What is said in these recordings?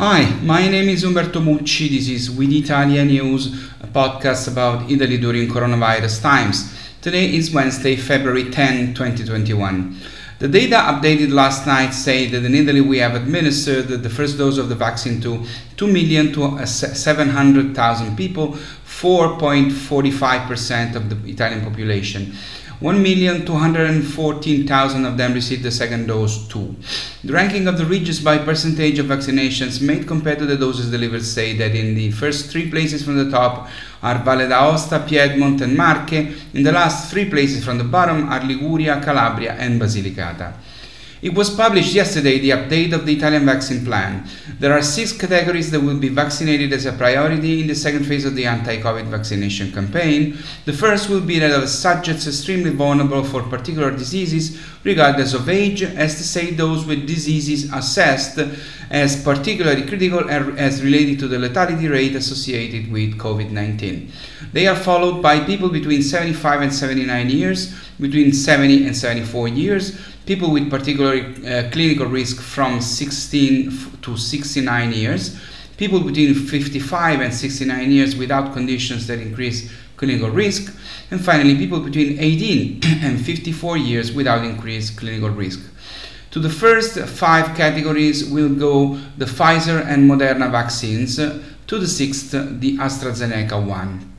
Hi, my name is Umberto Mucci. This is We the Italians News, a podcast about Italy during coronavirus times. Today is Wednesday, February 10, 2021. The data updated last night say that in Italy we have administered the first dose of the vaccine to 2 million to uh, 700,000 people, 4.45% of the Italian population. 1,214,000 of them received the second dose too. The ranking of the regions by percentage of vaccinations made compared to the doses delivered say that in the first three places from the top are Valle d'Aosta, Piedmont and Marche, in the last three places from the bottom are Liguria, Calabria and Basilicata. It was published yesterday the update of the Italian vaccine plan. There are six categories that will be vaccinated as a priority in the second phase of the anti COVID vaccination campaign. The first will be that of subjects extremely vulnerable for particular diseases, regardless of age, as to say those with diseases assessed as particularly critical as related to the lethality rate associated with COVID 19. They are followed by people between 75 and 79 years, between 70 and 74 years, people with particular uh, clinical risk from 16 to 69 years, people between 55 and 69 years without conditions that increase clinical risk, and finally people between 18 and 54 years without increased clinical risk. To the first five categories will go the Pfizer and Moderna vaccines, to the sixth, the AstraZeneca one.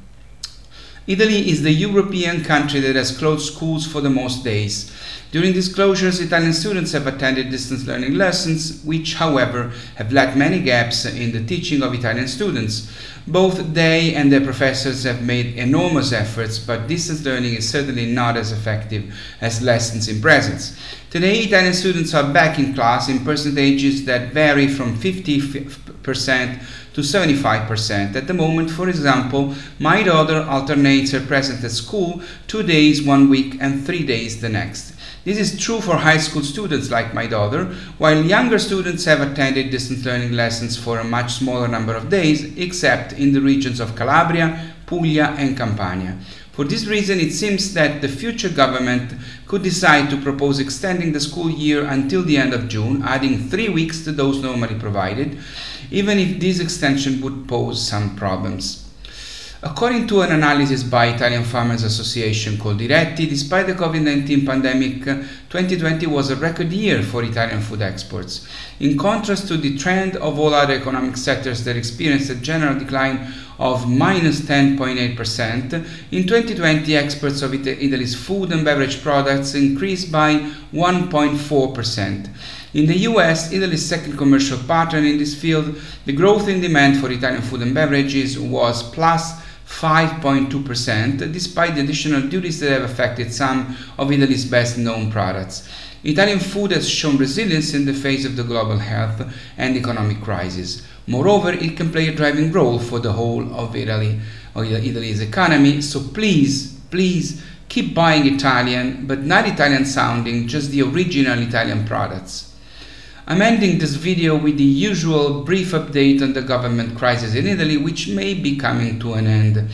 Italy is the European country that has closed schools for the most days. During these closures, Italian students have attended distance learning lessons, which, however, have left many gaps in the teaching of Italian students. Both they and their professors have made enormous efforts, but distance learning is certainly not as effective as lessons in presence. Today, Italian students are back in class in percentages that vary from 50% to 75%. At the moment, for example, my daughter alternates her presence at school two days one week and three days the next. This is true for high school students like my daughter, while younger students have attended distance learning lessons for a much smaller number of days, except in the regions of Calabria, Puglia, and Campania. For this reason, it seems that the future government could decide to propose extending the school year until the end of June, adding three weeks to those normally provided, even if this extension would pose some problems. According to an analysis by Italian Farmers Association Coldiretti, despite the COVID-19 pandemic, 2020 was a record year for Italian food exports. In contrast to the trend of all other economic sectors that experienced a general decline of minus 10.8%, in 2020 exports of Italy's food and beverage products increased by 1.4%. In the US, Italy's second commercial partner in this field, the growth in demand for Italian food and beverages was plus 5.2%, despite the additional duties that have affected some of Italy's best known products. Italian food has shown resilience in the face of the global health and economic crisis. Moreover, it can play a driving role for the whole of Italy, or Italy's economy. So please, please keep buying Italian, but not Italian sounding, just the original Italian products. I'm ending this video with the usual brief update on the government crisis in Italy, which may be coming to an end.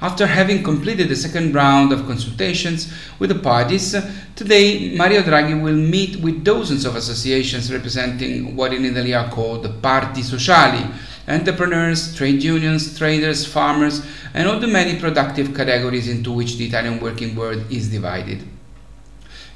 After having completed the second round of consultations with the parties, today Mario Draghi will meet with dozens of associations representing what in Italy are called the parti sociali, entrepreneurs, trade unions, traders, farmers, and all the many productive categories into which the Italian working world is divided.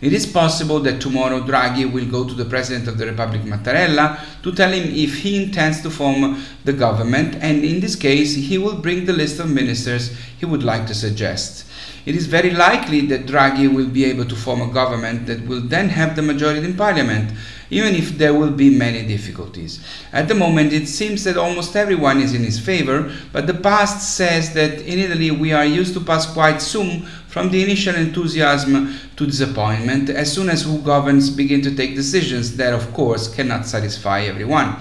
It is possible that tomorrow Draghi will go to the President of the Republic Mattarella to tell him if he intends to form the government, and in this case, he will bring the list of ministers he would like to suggest. It is very likely that Draghi will be able to form a government that will then have the majority in parliament, even if there will be many difficulties. At the moment, it seems that almost everyone is in his favor, but the past says that in Italy we are used to pass quite soon from the initial enthusiasm to disappointment as soon as who governs begin to take decisions that, of course, cannot satisfy everyone.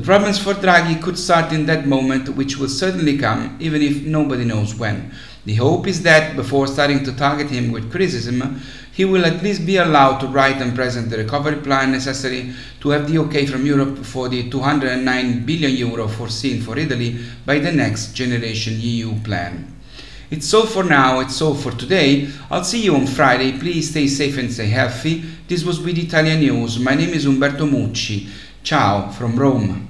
The problems for Draghi could start in that moment, which will certainly come, even if nobody knows when. The hope is that before starting to target him with criticism, he will at least be allowed to write and present the recovery plan necessary to have the okay from Europe for the 209 billion euro foreseen for Italy by the next generation EU plan. It's all for now, it's all for today. I'll see you on Friday. Please stay safe and stay healthy. This was We the Italians News. My name is Umberto Mucci. Ciao from Rome.